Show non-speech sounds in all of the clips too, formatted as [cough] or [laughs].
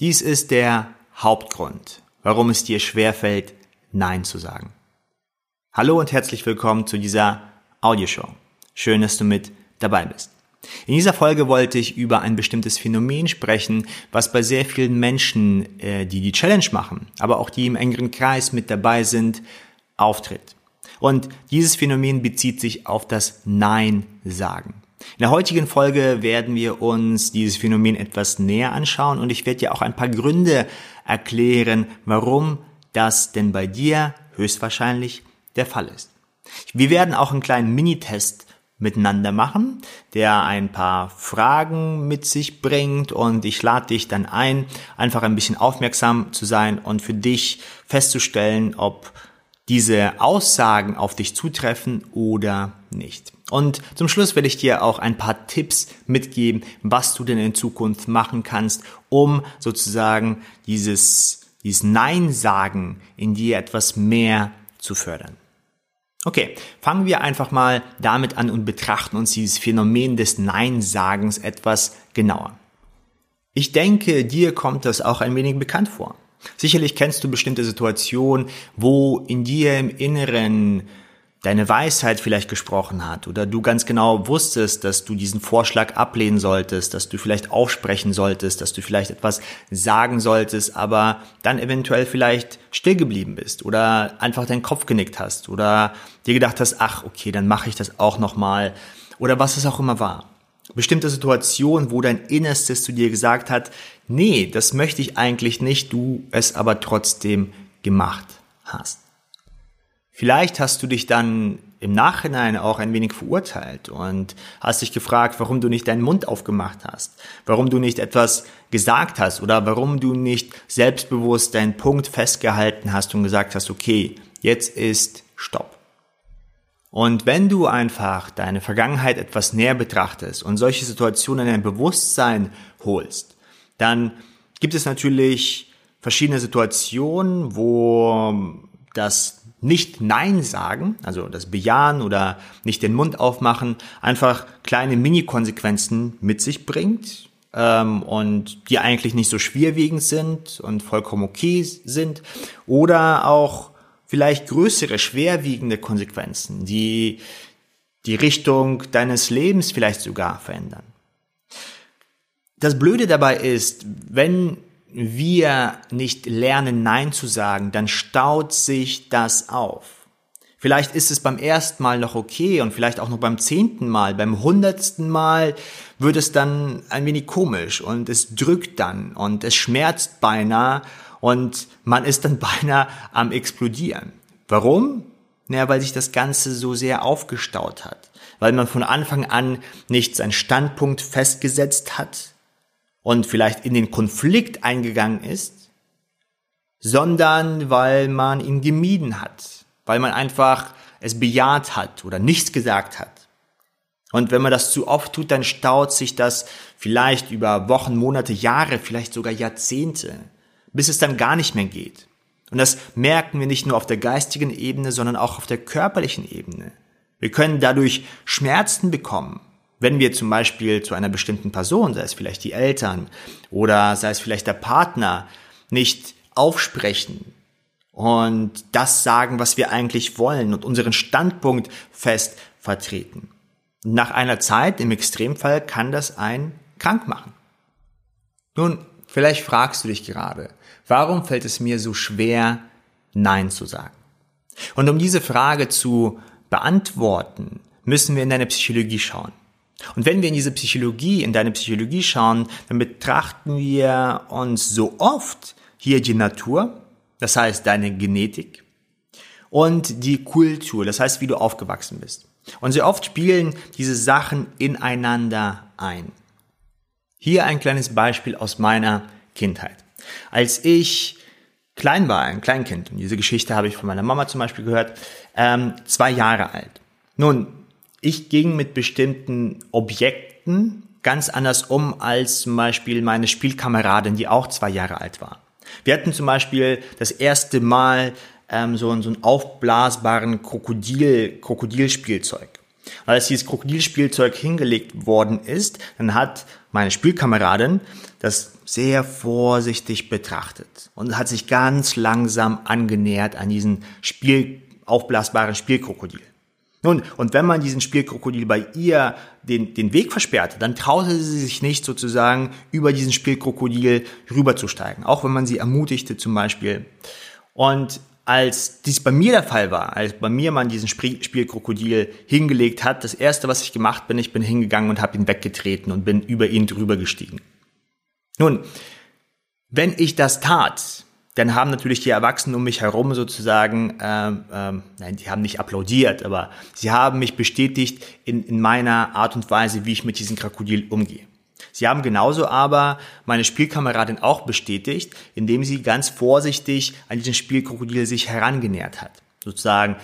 Dies ist der Hauptgrund, warum es dir schwerfällt, Nein zu sagen. Hallo und herzlich willkommen zu dieser Audioshow. Schön, dass du mit dabei bist. In dieser Folge wollte ich über ein bestimmtes Phänomen sprechen, was bei sehr vielen Menschen, äh, die die Challenge machen, aber auch die im engeren Kreis mit dabei sind, auftritt. Und dieses Phänomen bezieht sich auf das Nein sagen. In der heutigen Folge werden wir uns dieses Phänomen etwas näher anschauen und ich werde dir auch ein paar Gründe erklären, warum das denn bei dir höchstwahrscheinlich der Fall ist. Wir werden auch einen kleinen Minitest miteinander machen, der ein paar Fragen mit sich bringt und ich lade dich dann ein, einfach ein bisschen aufmerksam zu sein und für dich festzustellen, ob diese Aussagen auf dich zutreffen oder nicht. Und zum Schluss werde ich dir auch ein paar Tipps mitgeben, was du denn in Zukunft machen kannst, um sozusagen dieses, dieses Nein-Sagen in dir etwas mehr zu fördern. Okay, fangen wir einfach mal damit an und betrachten uns dieses Phänomen des Nein-Sagens etwas genauer. Ich denke, dir kommt das auch ein wenig bekannt vor. Sicherlich kennst du bestimmte Situationen, wo in dir im Inneren deine Weisheit vielleicht gesprochen hat oder du ganz genau wusstest, dass du diesen Vorschlag ablehnen solltest, dass du vielleicht aufsprechen solltest, dass du vielleicht etwas sagen solltest, aber dann eventuell vielleicht still geblieben bist oder einfach deinen Kopf genickt hast oder dir gedacht hast, ach okay, dann mache ich das auch noch mal oder was es auch immer war. Bestimmte Situationen, wo dein Innerstes zu dir gesagt hat, nee, das möchte ich eigentlich nicht, du es aber trotzdem gemacht hast. Vielleicht hast du dich dann im Nachhinein auch ein wenig verurteilt und hast dich gefragt, warum du nicht deinen Mund aufgemacht hast, warum du nicht etwas gesagt hast oder warum du nicht selbstbewusst deinen Punkt festgehalten hast und gesagt hast, okay, jetzt ist Stopp. Und wenn du einfach deine Vergangenheit etwas näher betrachtest und solche Situationen in dein Bewusstsein holst, dann gibt es natürlich verschiedene Situationen, wo das nicht Nein sagen, also das Bejahen oder nicht den Mund aufmachen, einfach kleine Mini-Konsequenzen mit sich bringt ähm, und die eigentlich nicht so schwerwiegend sind und vollkommen okay sind. Oder auch vielleicht größere, schwerwiegende Konsequenzen, die die Richtung deines Lebens vielleicht sogar verändern. Das Blöde dabei ist, wenn wir nicht lernen, Nein zu sagen, dann staut sich das auf. Vielleicht ist es beim ersten Mal noch okay und vielleicht auch noch beim zehnten Mal, beim hundertsten Mal wird es dann ein wenig komisch und es drückt dann und es schmerzt beinahe und man ist dann [laughs] beinahe am explodieren. Warum? Naja, weil sich das Ganze so sehr aufgestaut hat, weil man von Anfang an nicht seinen Standpunkt festgesetzt hat, und vielleicht in den Konflikt eingegangen ist, sondern weil man ihn gemieden hat, weil man einfach es bejaht hat oder nichts gesagt hat. Und wenn man das zu oft tut, dann staut sich das vielleicht über Wochen, Monate, Jahre, vielleicht sogar Jahrzehnte, bis es dann gar nicht mehr geht. Und das merken wir nicht nur auf der geistigen Ebene, sondern auch auf der körperlichen Ebene. Wir können dadurch Schmerzen bekommen, wenn wir zum Beispiel zu einer bestimmten Person, sei es vielleicht die Eltern oder sei es vielleicht der Partner, nicht aufsprechen und das sagen, was wir eigentlich wollen und unseren Standpunkt fest vertreten. Nach einer Zeit, im Extremfall, kann das einen krank machen. Nun, vielleicht fragst du dich gerade, warum fällt es mir so schwer, Nein zu sagen? Und um diese Frage zu beantworten, müssen wir in deine Psychologie schauen. Und wenn wir in diese Psychologie, in deine Psychologie schauen, dann betrachten wir uns so oft hier die Natur, das heißt deine Genetik, und die Kultur, das heißt, wie du aufgewachsen bist. Und sehr oft spielen diese Sachen ineinander ein. Hier ein kleines Beispiel aus meiner Kindheit. Als ich klein war, ein Kleinkind, und diese Geschichte habe ich von meiner Mama zum Beispiel gehört, ähm, zwei Jahre alt. Nun, ich ging mit bestimmten Objekten ganz anders um als zum Beispiel meine Spielkameradin, die auch zwei Jahre alt war. Wir hatten zum Beispiel das erste Mal ähm, so, so einen aufblasbaren Krokodil, Krokodilspielzeug. Und als dieses Krokodilspielzeug hingelegt worden ist, dann hat meine Spielkameradin das sehr vorsichtig betrachtet und hat sich ganz langsam angenähert an diesen Spiel, aufblasbaren Spielkrokodil. Nun, und wenn man diesen Spielkrokodil bei ihr den, den Weg versperrte, dann traute sie sich nicht sozusagen über diesen Spielkrokodil rüberzusteigen, auch wenn man sie ermutigte zum Beispiel. Und als dies bei mir der Fall war, als bei mir man diesen Spielkrokodil hingelegt hat, das erste, was ich gemacht bin, ich bin hingegangen und habe ihn weggetreten und bin über ihn drüber gestiegen. Nun, wenn ich das tat, dann haben natürlich die Erwachsenen um mich herum sozusagen, ähm, ähm, nein, die haben nicht applaudiert, aber sie haben mich bestätigt in, in meiner Art und Weise, wie ich mit diesem Krokodil umgehe. Sie haben genauso aber meine Spielkameradin auch bestätigt, indem sie ganz vorsichtig an diesen Spielkrokodil sich herangenähert hat. Sozusagen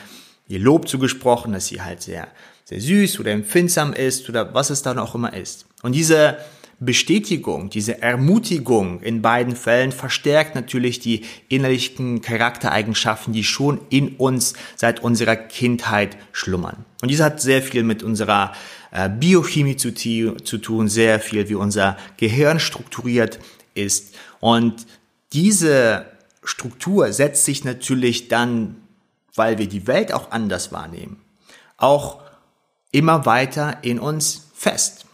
ihr Lob zugesprochen, dass sie halt sehr, sehr süß oder empfindsam ist oder was es dann auch immer ist. Und diese Bestätigung, diese Ermutigung in beiden Fällen verstärkt natürlich die innerlichen Charaktereigenschaften, die schon in uns seit unserer Kindheit schlummern. Und diese hat sehr viel mit unserer äh, Biochemie zu, zu tun, sehr viel, wie unser Gehirn strukturiert ist. Und diese Struktur setzt sich natürlich dann, weil wir die Welt auch anders wahrnehmen, auch immer weiter in uns fest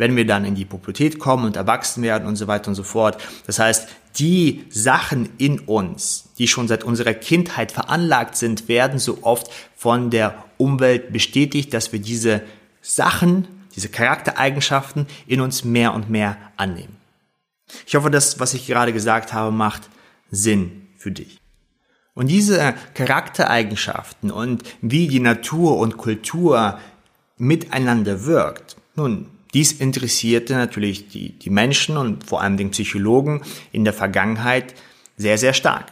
wenn wir dann in die Pubertät kommen und erwachsen werden und so weiter und so fort. Das heißt, die Sachen in uns, die schon seit unserer Kindheit veranlagt sind, werden so oft von der Umwelt bestätigt, dass wir diese Sachen, diese Charaktereigenschaften in uns mehr und mehr annehmen. Ich hoffe, das, was ich gerade gesagt habe, macht Sinn für dich. Und diese Charaktereigenschaften und wie die Natur und Kultur miteinander wirkt, nun, dies interessierte natürlich die, die Menschen und vor allem den Psychologen in der Vergangenheit sehr, sehr stark.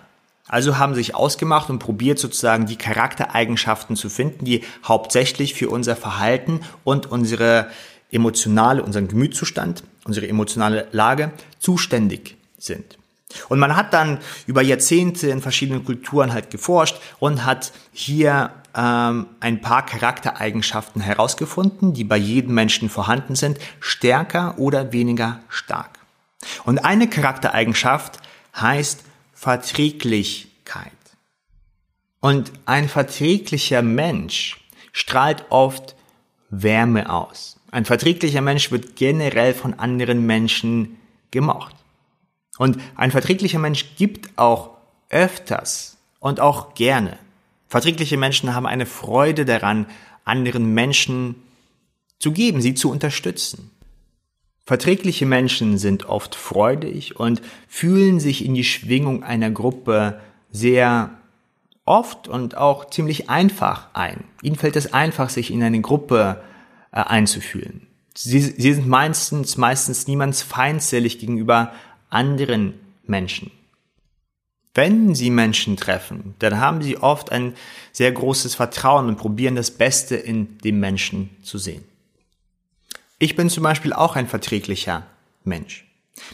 Also haben sich ausgemacht und probiert sozusagen die Charaktereigenschaften zu finden, die hauptsächlich für unser Verhalten und unsere emotionale, unseren Gemütszustand, unsere emotionale Lage zuständig sind. Und man hat dann über Jahrzehnte in verschiedenen Kulturen halt geforscht und hat hier ähm, ein paar Charaktereigenschaften herausgefunden, die bei jedem Menschen vorhanden sind, stärker oder weniger stark. Und eine Charaktereigenschaft heißt Verträglichkeit. Und ein verträglicher Mensch strahlt oft Wärme aus. Ein verträglicher Mensch wird generell von anderen Menschen gemocht. Und ein verträglicher Mensch gibt auch öfters und auch gerne. Verträgliche Menschen haben eine Freude daran, anderen Menschen zu geben, sie zu unterstützen. Verträgliche Menschen sind oft freudig und fühlen sich in die Schwingung einer Gruppe sehr oft und auch ziemlich einfach ein. Ihnen fällt es einfach, sich in eine Gruppe äh, einzufühlen. Sie, sie sind meistens, meistens niemands feindselig gegenüber anderen Menschen. Wenn Sie Menschen treffen, dann haben Sie oft ein sehr großes Vertrauen und probieren das Beste in dem Menschen zu sehen. Ich bin zum Beispiel auch ein verträglicher Mensch.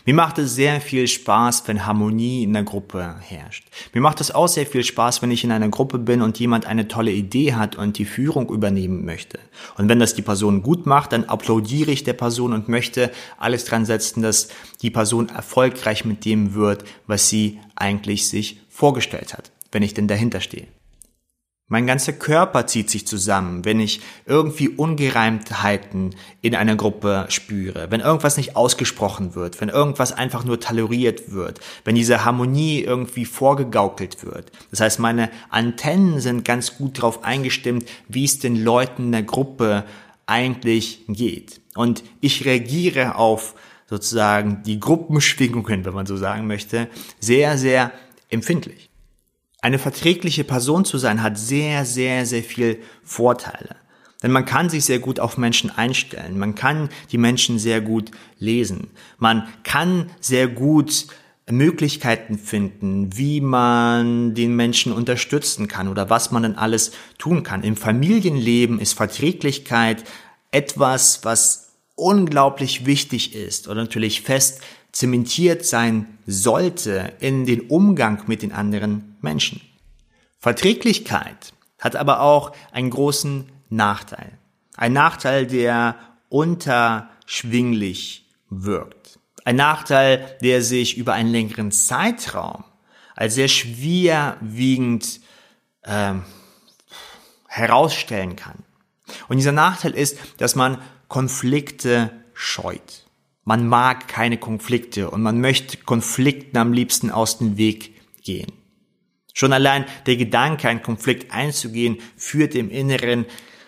Mir macht es sehr viel Spaß, wenn Harmonie in der Gruppe herrscht. Mir macht es auch sehr viel Spaß, wenn ich in einer Gruppe bin und jemand eine tolle Idee hat und die Führung übernehmen möchte. Und wenn das die Person gut macht, dann applaudiere ich der Person und möchte alles dran setzen, dass die Person erfolgreich mit dem wird, was sie eigentlich sich vorgestellt hat, wenn ich denn dahinter stehe. Mein ganzer Körper zieht sich zusammen, wenn ich irgendwie Ungereimtheiten in einer Gruppe spüre, wenn irgendwas nicht ausgesprochen wird, wenn irgendwas einfach nur toleriert wird, wenn diese Harmonie irgendwie vorgegaukelt wird. Das heißt, meine Antennen sind ganz gut darauf eingestimmt, wie es den Leuten in der Gruppe eigentlich geht. Und ich reagiere auf sozusagen die Gruppenschwingungen, wenn man so sagen möchte, sehr, sehr empfindlich. Eine verträgliche Person zu sein hat sehr, sehr, sehr viel Vorteile. Denn man kann sich sehr gut auf Menschen einstellen. Man kann die Menschen sehr gut lesen. Man kann sehr gut Möglichkeiten finden, wie man den Menschen unterstützen kann oder was man dann alles tun kann. Im Familienleben ist Verträglichkeit etwas, was unglaublich wichtig ist oder natürlich fest zementiert sein sollte in den Umgang mit den anderen Menschen. Verträglichkeit hat aber auch einen großen Nachteil. Ein Nachteil, der unterschwinglich wirkt. Ein Nachteil, der sich über einen längeren Zeitraum als sehr schwerwiegend ähm, herausstellen kann. Und dieser Nachteil ist, dass man Konflikte scheut. Man mag keine Konflikte und man möchte Konflikten am liebsten aus dem Weg gehen. Schon allein der Gedanke, einen Konflikt einzugehen, führt im Inneren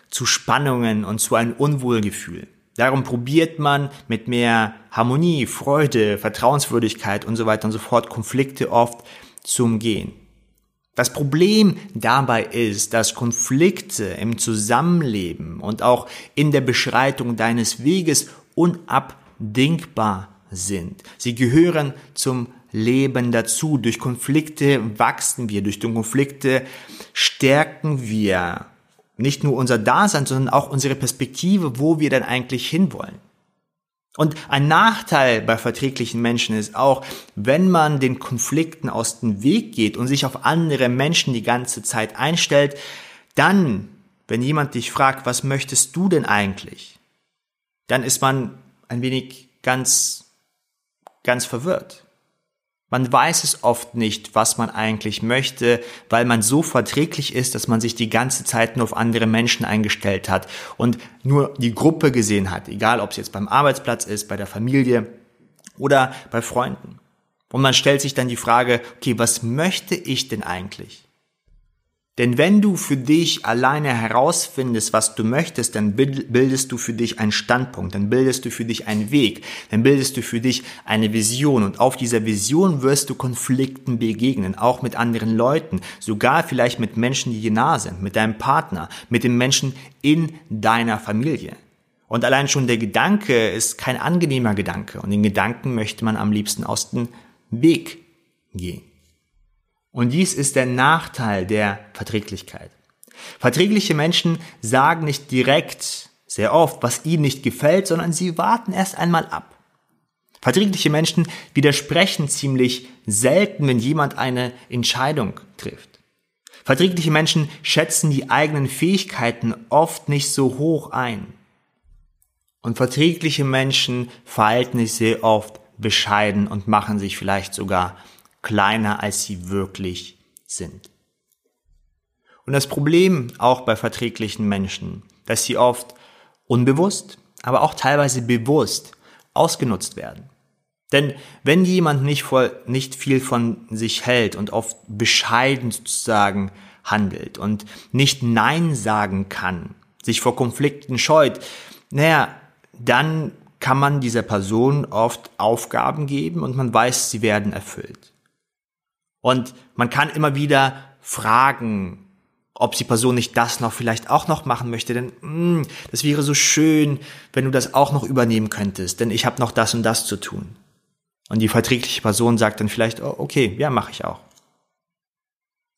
zu Spannungen und zu einem Unwohlgefühl. Darum probiert man mit mehr Harmonie, Freude, Vertrauenswürdigkeit und so weiter und so fort Konflikte oft zu umgehen. Das Problem dabei ist, dass Konflikte im Zusammenleben und auch in der Beschreitung deines Weges unabdingbar sind. Sie gehören zum Leben dazu. Durch Konflikte wachsen wir, durch Konflikte stärken wir nicht nur unser Dasein, sondern auch unsere Perspektive, wo wir denn eigentlich hinwollen. Und ein Nachteil bei verträglichen Menschen ist auch, wenn man den Konflikten aus dem Weg geht und sich auf andere Menschen die ganze Zeit einstellt, dann, wenn jemand dich fragt, was möchtest du denn eigentlich, dann ist man ein wenig ganz, ganz verwirrt. Man weiß es oft nicht, was man eigentlich möchte, weil man so verträglich ist, dass man sich die ganze Zeit nur auf andere Menschen eingestellt hat und nur die Gruppe gesehen hat, egal ob es jetzt beim Arbeitsplatz ist, bei der Familie oder bei Freunden. Und man stellt sich dann die Frage, okay, was möchte ich denn eigentlich? Denn wenn du für dich alleine herausfindest, was du möchtest, dann bildest du für dich einen Standpunkt, dann bildest du für dich einen Weg, dann bildest du für dich eine Vision und auf dieser Vision wirst du Konflikten begegnen, auch mit anderen Leuten, sogar vielleicht mit Menschen, die dir nah sind, mit deinem Partner, mit den Menschen in deiner Familie. Und allein schon der Gedanke ist kein angenehmer Gedanke und den Gedanken möchte man am liebsten aus dem Weg gehen. Und dies ist der Nachteil der Verträglichkeit. Verträgliche Menschen sagen nicht direkt, sehr oft, was ihnen nicht gefällt, sondern sie warten erst einmal ab. Verträgliche Menschen widersprechen ziemlich selten, wenn jemand eine Entscheidung trifft. Verträgliche Menschen schätzen die eigenen Fähigkeiten oft nicht so hoch ein. Und verträgliche Menschen verhalten sich sehr oft bescheiden und machen sich vielleicht sogar kleiner, als sie wirklich sind. Und das Problem auch bei verträglichen Menschen, dass sie oft unbewusst, aber auch teilweise bewusst ausgenutzt werden. Denn wenn jemand nicht, voll, nicht viel von sich hält und oft bescheiden sozusagen handelt und nicht Nein sagen kann, sich vor Konflikten scheut, naja, dann kann man dieser Person oft Aufgaben geben und man weiß, sie werden erfüllt. Und man kann immer wieder fragen, ob die Person nicht das noch vielleicht auch noch machen möchte, denn mh, hm, das wäre so schön, wenn du das auch noch übernehmen könntest, denn ich habe noch das und das zu tun. Und die verträgliche Person sagt dann vielleicht, oh, okay, ja, mache ich auch.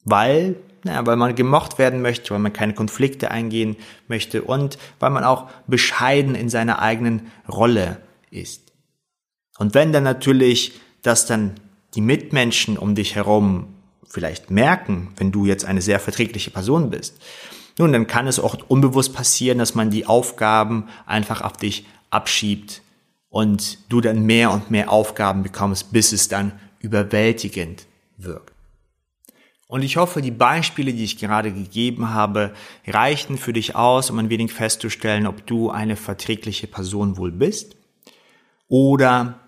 Weil, naja, weil man gemocht werden möchte, weil man keine Konflikte eingehen möchte und weil man auch bescheiden in seiner eigenen Rolle ist. Und wenn dann natürlich das dann die Mitmenschen um dich herum vielleicht merken, wenn du jetzt eine sehr verträgliche Person bist, nun, dann kann es auch unbewusst passieren, dass man die Aufgaben einfach auf dich abschiebt und du dann mehr und mehr Aufgaben bekommst, bis es dann überwältigend wirkt. Und ich hoffe, die Beispiele, die ich gerade gegeben habe, reichen für dich aus, um ein wenig festzustellen, ob du eine verträgliche Person wohl bist oder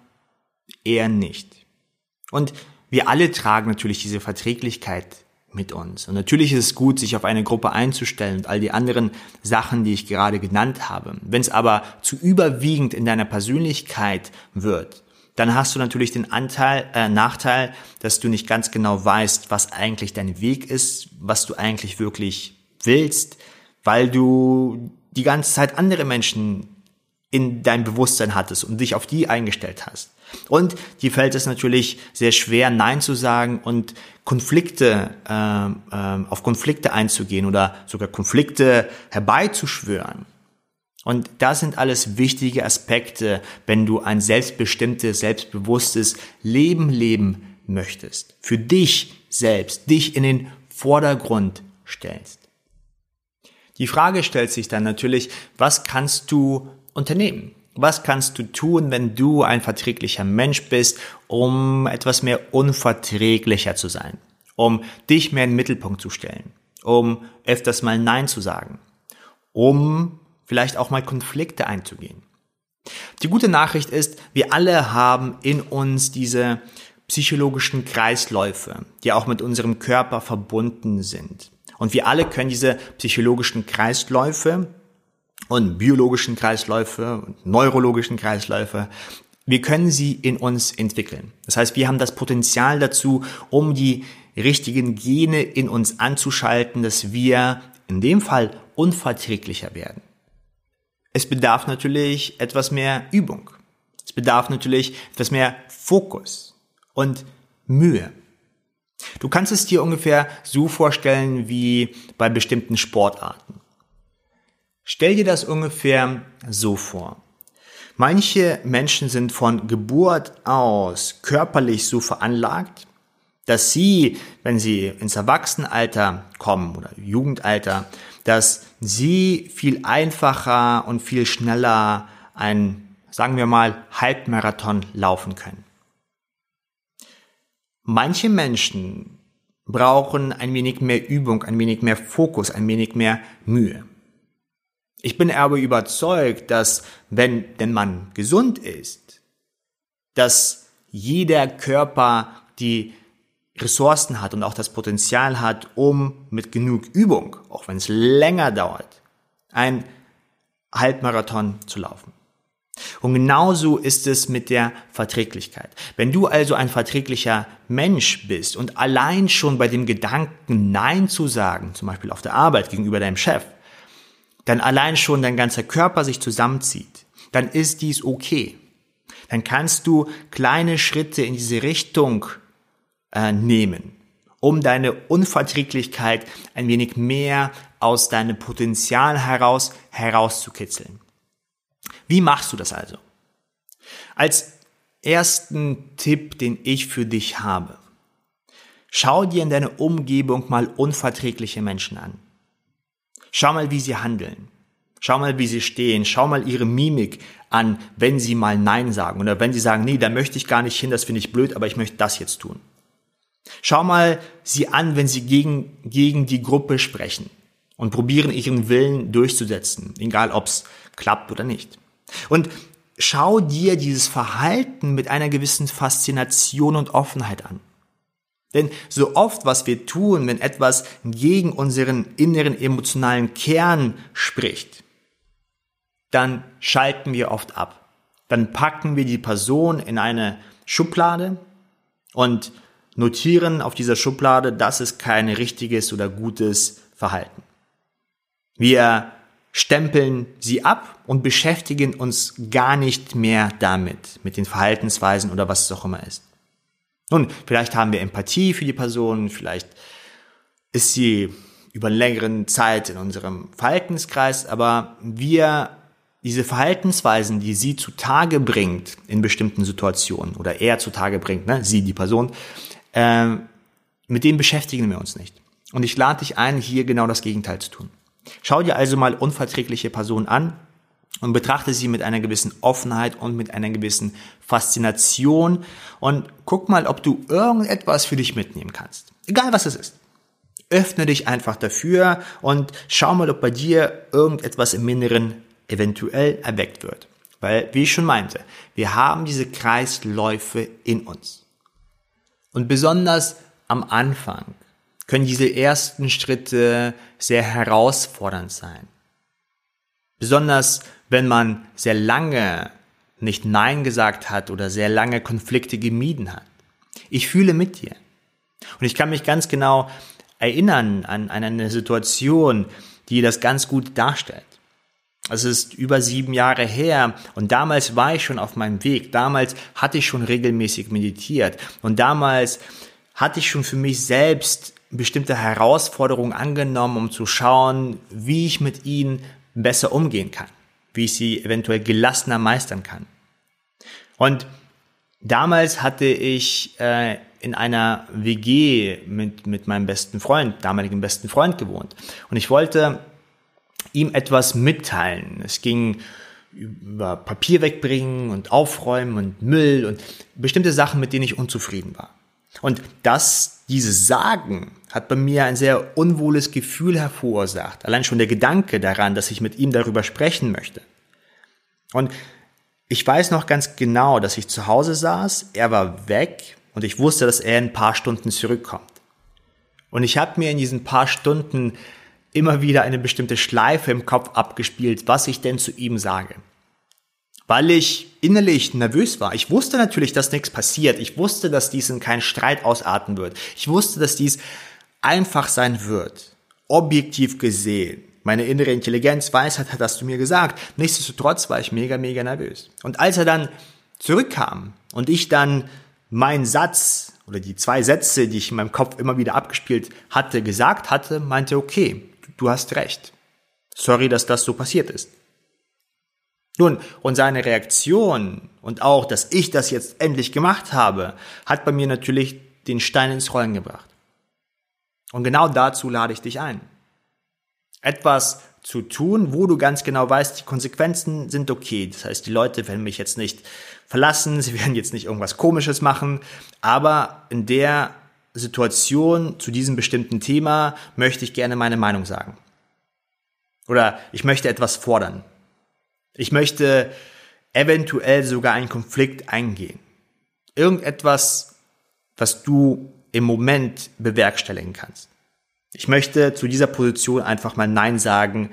eher nicht. Und wir alle tragen natürlich diese Verträglichkeit mit uns. Und natürlich ist es gut, sich auf eine Gruppe einzustellen und all die anderen Sachen, die ich gerade genannt habe. Wenn es aber zu überwiegend in deiner Persönlichkeit wird, dann hast du natürlich den Anteil, äh, Nachteil, dass du nicht ganz genau weißt, was eigentlich dein Weg ist, was du eigentlich wirklich willst, weil du die ganze Zeit andere Menschen in dein Bewusstsein hattest und dich auf die eingestellt hast. Und dir fällt es natürlich sehr schwer, Nein zu sagen und Konflikte, äh, äh, auf Konflikte einzugehen oder sogar Konflikte herbeizuschwören. Und das sind alles wichtige Aspekte, wenn du ein selbstbestimmtes, selbstbewusstes Leben leben möchtest. Für dich selbst, dich in den Vordergrund stellst. Die Frage stellt sich dann natürlich, was kannst du unternehmen? Was kannst du tun, wenn du ein verträglicher Mensch bist, um etwas mehr unverträglicher zu sein? Um dich mehr in den Mittelpunkt zu stellen? Um öfters mal Nein zu sagen? Um vielleicht auch mal Konflikte einzugehen? Die gute Nachricht ist, wir alle haben in uns diese psychologischen Kreisläufe, die auch mit unserem Körper verbunden sind. Und wir alle können diese psychologischen Kreisläufe und biologischen Kreisläufe und neurologischen Kreisläufe, wir können sie in uns entwickeln. Das heißt, wir haben das Potenzial dazu, um die richtigen Gene in uns anzuschalten, dass wir in dem Fall unverträglicher werden. Es bedarf natürlich etwas mehr Übung. Es bedarf natürlich etwas mehr Fokus und Mühe. Du kannst es dir ungefähr so vorstellen wie bei bestimmten Sportarten. Stell dir das ungefähr so vor. Manche Menschen sind von Geburt aus körperlich so veranlagt, dass sie, wenn sie ins Erwachsenenalter kommen oder Jugendalter, dass sie viel einfacher und viel schneller ein, sagen wir mal, Halbmarathon laufen können. Manche Menschen brauchen ein wenig mehr Übung, ein wenig mehr Fokus, ein wenig mehr Mühe. Ich bin aber überzeugt, dass wenn denn man gesund ist, dass jeder Körper die Ressourcen hat und auch das Potenzial hat, um mit genug Übung, auch wenn es länger dauert, ein Halbmarathon zu laufen. Und genauso ist es mit der Verträglichkeit. Wenn du also ein verträglicher Mensch bist und allein schon bei dem Gedanken Nein zu sagen, zum Beispiel auf der Arbeit gegenüber deinem Chef, dann allein schon dein ganzer Körper sich zusammenzieht, dann ist dies okay. Dann kannst du kleine Schritte in diese Richtung äh, nehmen, um deine Unverträglichkeit ein wenig mehr aus deinem Potenzial heraus herauszukitzeln. Wie machst du das also? Als ersten Tipp, den ich für dich habe. Schau dir in deiner Umgebung mal unverträgliche Menschen an. Schau mal, wie sie handeln. Schau mal, wie sie stehen. Schau mal ihre Mimik an, wenn sie mal Nein sagen. Oder wenn sie sagen, nee, da möchte ich gar nicht hin, das finde ich blöd, aber ich möchte das jetzt tun. Schau mal sie an, wenn sie gegen, gegen die Gruppe sprechen und probieren, ihren Willen durchzusetzen, egal ob es klappt oder nicht. Und schau dir dieses Verhalten mit einer gewissen Faszination und Offenheit an. Denn so oft, was wir tun, wenn etwas gegen unseren inneren emotionalen Kern spricht, dann schalten wir oft ab. Dann packen wir die Person in eine Schublade und notieren auf dieser Schublade, das ist kein richtiges oder gutes Verhalten. Wir stempeln sie ab und beschäftigen uns gar nicht mehr damit, mit den Verhaltensweisen oder was es auch immer ist. Nun, vielleicht haben wir Empathie für die Person, vielleicht ist sie über eine längere Zeit in unserem Verhaltenskreis, aber wir, diese Verhaltensweisen, die sie zutage bringt in bestimmten Situationen oder er zutage bringt, ne, sie, die Person, äh, mit dem beschäftigen wir uns nicht. Und ich lade dich ein, hier genau das Gegenteil zu tun. Schau dir also mal unverträgliche Personen an und betrachte sie mit einer gewissen Offenheit und mit einer gewissen Faszination und guck mal, ob du irgendetwas für dich mitnehmen kannst. Egal was es ist. Öffne dich einfach dafür und schau mal, ob bei dir irgendetwas im Inneren eventuell erweckt wird. Weil, wie ich schon meinte, wir haben diese Kreisläufe in uns. Und besonders am Anfang können diese ersten Schritte sehr herausfordernd sein. Besonders wenn man sehr lange nicht Nein gesagt hat oder sehr lange Konflikte gemieden hat. Ich fühle mit dir. Und ich kann mich ganz genau erinnern an, an eine Situation, die das ganz gut darstellt. Es ist über sieben Jahre her und damals war ich schon auf meinem Weg. Damals hatte ich schon regelmäßig meditiert und damals hatte ich schon für mich selbst bestimmte Herausforderungen angenommen, um zu schauen, wie ich mit ihnen besser umgehen kann, wie ich sie eventuell gelassener meistern kann. Und damals hatte ich äh, in einer WG mit, mit meinem besten Freund, damaligen besten Freund gewohnt. Und ich wollte ihm etwas mitteilen. Es ging über Papier wegbringen und aufräumen und Müll und bestimmte Sachen, mit denen ich unzufrieden war. Und das, dieses Sagen, hat bei mir ein sehr unwohles Gefühl hervorsacht. Allein schon der Gedanke daran, dass ich mit ihm darüber sprechen möchte. Und ich weiß noch ganz genau, dass ich zu Hause saß, er war weg und ich wusste, dass er in ein paar Stunden zurückkommt. Und ich habe mir in diesen paar Stunden immer wieder eine bestimmte Schleife im Kopf abgespielt, was ich denn zu ihm sage. Weil ich innerlich nervös war. Ich wusste natürlich, dass nichts passiert. Ich wusste, dass dies in keinen Streit ausarten wird. Ich wusste, dass dies einfach sein wird. Objektiv gesehen. Meine innere Intelligenz, Weisheit hat das zu mir gesagt. Nichtsdestotrotz war ich mega, mega nervös. Und als er dann zurückkam und ich dann meinen Satz oder die zwei Sätze, die ich in meinem Kopf immer wieder abgespielt hatte, gesagt hatte, meinte, okay, du hast recht. Sorry, dass das so passiert ist. Nun, und seine Reaktion und auch, dass ich das jetzt endlich gemacht habe, hat bei mir natürlich den Stein ins Rollen gebracht. Und genau dazu lade ich dich ein. Etwas zu tun, wo du ganz genau weißt, die Konsequenzen sind okay. Das heißt, die Leute werden mich jetzt nicht verlassen, sie werden jetzt nicht irgendwas Komisches machen, aber in der Situation zu diesem bestimmten Thema möchte ich gerne meine Meinung sagen. Oder ich möchte etwas fordern. Ich möchte eventuell sogar einen Konflikt eingehen. Irgendetwas, was du im Moment bewerkstelligen kannst. Ich möchte zu dieser Position einfach mal Nein sagen,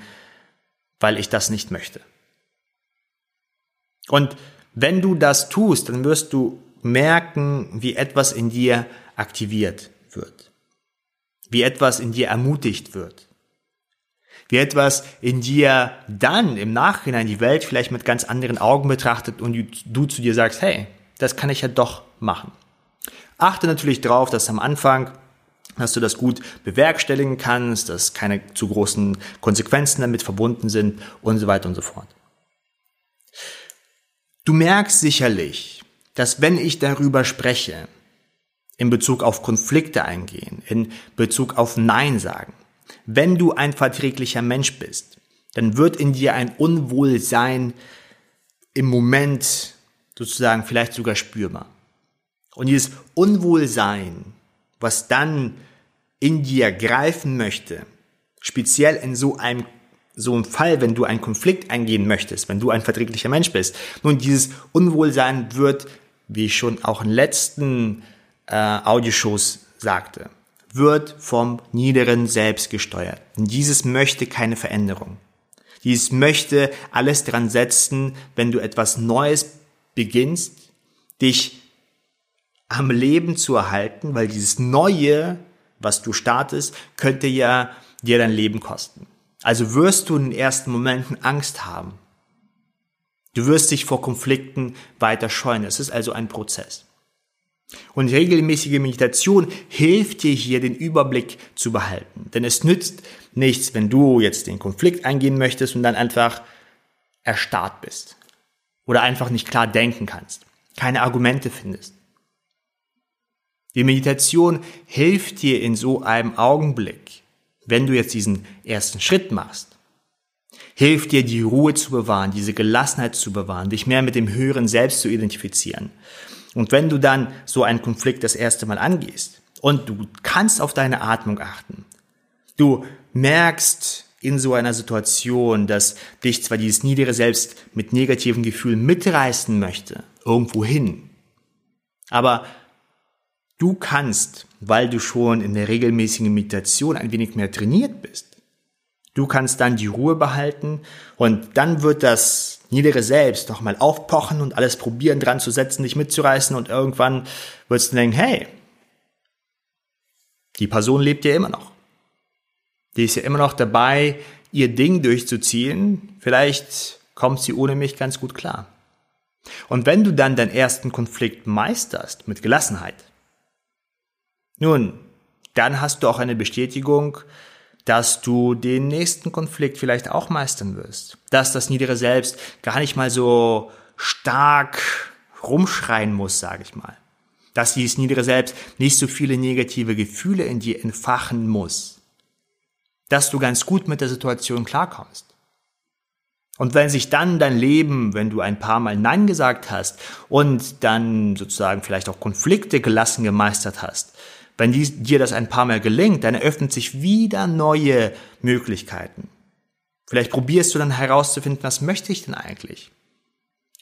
weil ich das nicht möchte. Und wenn du das tust, dann wirst du merken, wie etwas in dir aktiviert wird, wie etwas in dir ermutigt wird, wie etwas in dir dann im Nachhinein die Welt vielleicht mit ganz anderen Augen betrachtet und du zu dir sagst, hey, das kann ich ja doch machen. Achte natürlich darauf, dass am Anfang dass du das gut bewerkstelligen kannst, dass keine zu großen Konsequenzen damit verbunden sind und so weiter und so fort. Du merkst sicherlich, dass wenn ich darüber spreche, in Bezug auf Konflikte eingehen, in Bezug auf Nein sagen, wenn du ein verträglicher Mensch bist, dann wird in dir ein Unwohlsein im Moment sozusagen vielleicht sogar spürbar. Und dieses Unwohlsein, was dann in dir greifen möchte, speziell in so einem so einem Fall, wenn du einen Konflikt eingehen möchtest, wenn du ein verträglicher Mensch bist. Nun, dieses Unwohlsein wird, wie ich schon auch in letzten äh, Audioshows sagte, wird vom niederen Selbst gesteuert. Und dieses möchte keine Veränderung. Dieses möchte alles dran setzen, wenn du etwas Neues beginnst, dich am Leben zu erhalten, weil dieses Neue, was du startest, könnte ja dir dein Leben kosten. Also wirst du in den ersten Momenten Angst haben. Du wirst dich vor Konflikten weiter scheuen. Es ist also ein Prozess. Und regelmäßige Meditation hilft dir hier den Überblick zu behalten. Denn es nützt nichts, wenn du jetzt den Konflikt eingehen möchtest und dann einfach erstarrt bist. Oder einfach nicht klar denken kannst. Keine Argumente findest. Die Meditation hilft dir in so einem Augenblick, wenn du jetzt diesen ersten Schritt machst. Hilft dir, die Ruhe zu bewahren, diese Gelassenheit zu bewahren, dich mehr mit dem höheren Selbst zu identifizieren und wenn du dann so einen Konflikt das erste Mal angehst und du kannst auf deine Atmung achten, du merkst in so einer Situation, dass dich zwar dieses niedere Selbst mit negativen Gefühlen mitreißen möchte, irgendwo hin, aber du kannst, weil du schon in der regelmäßigen Meditation ein wenig mehr trainiert bist, du kannst dann die Ruhe behalten und dann wird das niedere Selbst noch mal aufpochen und alles probieren dran zu setzen, dich mitzureißen und irgendwann wirst du denken, hey, die Person lebt ja immer noch. Die ist ja immer noch dabei, ihr Ding durchzuziehen. Vielleicht kommt sie ohne mich ganz gut klar. Und wenn du dann deinen ersten Konflikt meisterst mit Gelassenheit, nun, dann hast du auch eine Bestätigung, dass du den nächsten Konflikt vielleicht auch meistern wirst. Dass das niedere Selbst gar nicht mal so stark rumschreien muss, sage ich mal. Dass dieses niedere Selbst nicht so viele negative Gefühle in dir entfachen muss. Dass du ganz gut mit der Situation klarkommst. Und wenn sich dann dein Leben, wenn du ein paar Mal Nein gesagt hast und dann sozusagen vielleicht auch Konflikte gelassen gemeistert hast, wenn dir das ein paar Mal gelingt, dann eröffnen sich wieder neue Möglichkeiten. Vielleicht probierst du dann herauszufinden, was möchte ich denn eigentlich?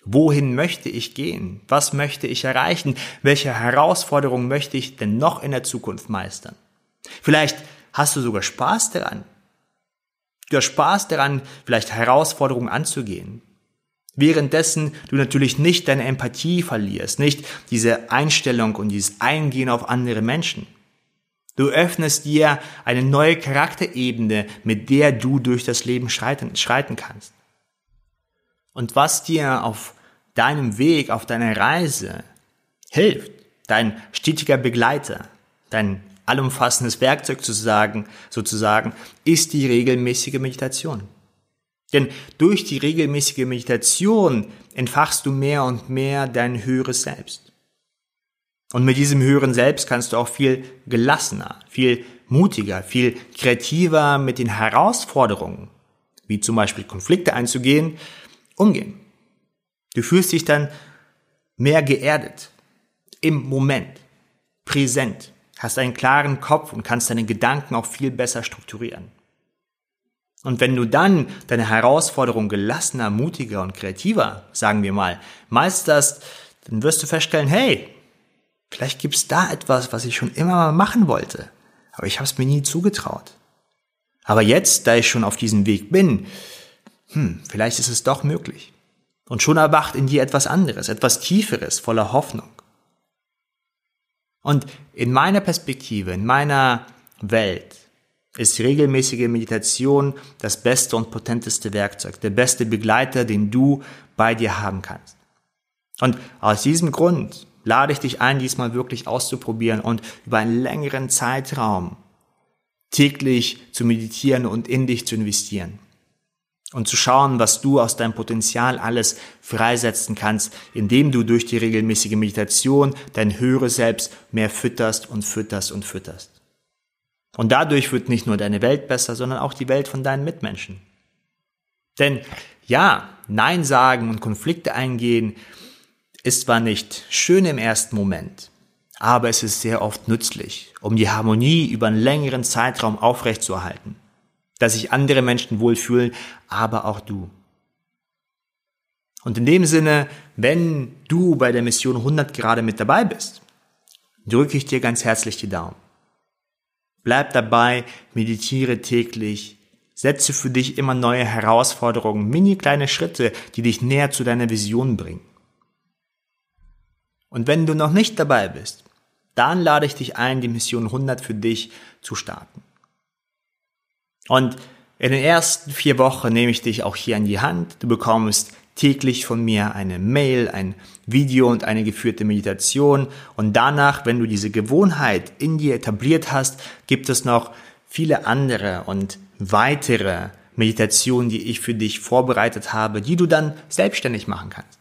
Wohin möchte ich gehen? Was möchte ich erreichen? Welche Herausforderungen möchte ich denn noch in der Zukunft meistern? Vielleicht hast du sogar Spaß daran. Du hast Spaß daran, vielleicht Herausforderungen anzugehen. Währenddessen du natürlich nicht deine Empathie verlierst, nicht diese Einstellung und dieses Eingehen auf andere Menschen. Du öffnest dir eine neue Charakterebene, mit der du durch das Leben schreiten, schreiten kannst. Und was dir auf deinem Weg, auf deiner Reise hilft, dein stetiger Begleiter, dein allumfassendes Werkzeug zu sagen, sozusagen, ist die regelmäßige Meditation. Denn durch die regelmäßige Meditation entfachst du mehr und mehr dein höheres Selbst. Und mit diesem höheren Selbst kannst du auch viel gelassener, viel mutiger, viel kreativer mit den Herausforderungen, wie zum Beispiel Konflikte einzugehen, umgehen. Du fühlst dich dann mehr geerdet, im Moment, präsent, hast einen klaren Kopf und kannst deine Gedanken auch viel besser strukturieren. Und wenn du dann deine Herausforderung gelassener, mutiger und kreativer, sagen wir mal, meisterst, dann wirst du feststellen, hey, vielleicht gibt's da etwas, was ich schon immer mal machen wollte, aber ich habe es mir nie zugetraut. Aber jetzt, da ich schon auf diesem Weg bin, hm, vielleicht ist es doch möglich. Und schon erwacht in dir etwas anderes, etwas Tieferes, voller Hoffnung. Und in meiner Perspektive, in meiner Welt, ist regelmäßige Meditation das beste und potenteste Werkzeug, der beste Begleiter, den du bei dir haben kannst. Und aus diesem Grund lade ich dich ein, diesmal wirklich auszuprobieren und über einen längeren Zeitraum täglich zu meditieren und in dich zu investieren und zu schauen, was du aus deinem Potenzial alles freisetzen kannst, indem du durch die regelmäßige Meditation dein höheres Selbst mehr fütterst und fütterst und fütterst. Und dadurch wird nicht nur deine Welt besser, sondern auch die Welt von deinen Mitmenschen. Denn ja, Nein sagen und Konflikte eingehen ist zwar nicht schön im ersten Moment, aber es ist sehr oft nützlich, um die Harmonie über einen längeren Zeitraum aufrechtzuerhalten dass sich andere Menschen wohlfühlen, aber auch du. Und in dem Sinne, wenn du bei der Mission 100 gerade mit dabei bist, drücke ich dir ganz herzlich die Daumen. Bleib dabei, meditiere täglich, setze für dich immer neue Herausforderungen, mini kleine Schritte, die dich näher zu deiner Vision bringen. Und wenn du noch nicht dabei bist, dann lade ich dich ein, die Mission 100 für dich zu starten. Und in den ersten vier Wochen nehme ich dich auch hier an die Hand. Du bekommst täglich von mir eine Mail, ein Video und eine geführte Meditation. Und danach, wenn du diese Gewohnheit in dir etabliert hast, gibt es noch viele andere und weitere Meditationen, die ich für dich vorbereitet habe, die du dann selbstständig machen kannst.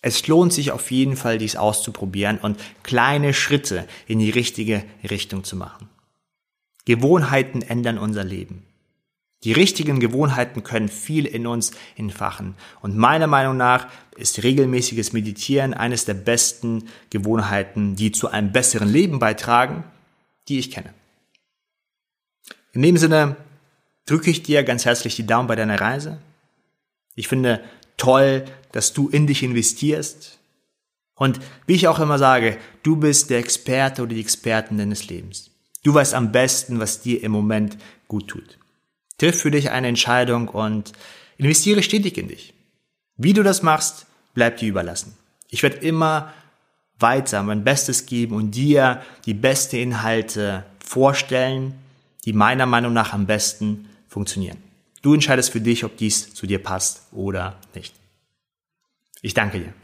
Es lohnt sich auf jeden Fall, dies auszuprobieren und kleine Schritte in die richtige Richtung zu machen. Gewohnheiten ändern unser Leben. Die richtigen Gewohnheiten können viel in uns entfachen. Und meiner Meinung nach ist regelmäßiges Meditieren eines der besten Gewohnheiten, die zu einem besseren Leben beitragen, die ich kenne. In dem Sinne drücke ich dir ganz herzlich die Daumen bei deiner Reise. Ich finde toll, dass du in dich investierst. Und wie ich auch immer sage, du bist der Experte oder die Experten deines Lebens. Du weißt am besten, was dir im Moment gut tut. Triff für dich eine Entscheidung und investiere stetig in dich. Wie du das machst, bleibt dir überlassen. Ich werde immer weiter mein Bestes geben und dir die beste Inhalte vorstellen, die meiner Meinung nach am besten funktionieren. Du entscheidest für dich, ob dies zu dir passt oder nicht. Ich danke dir.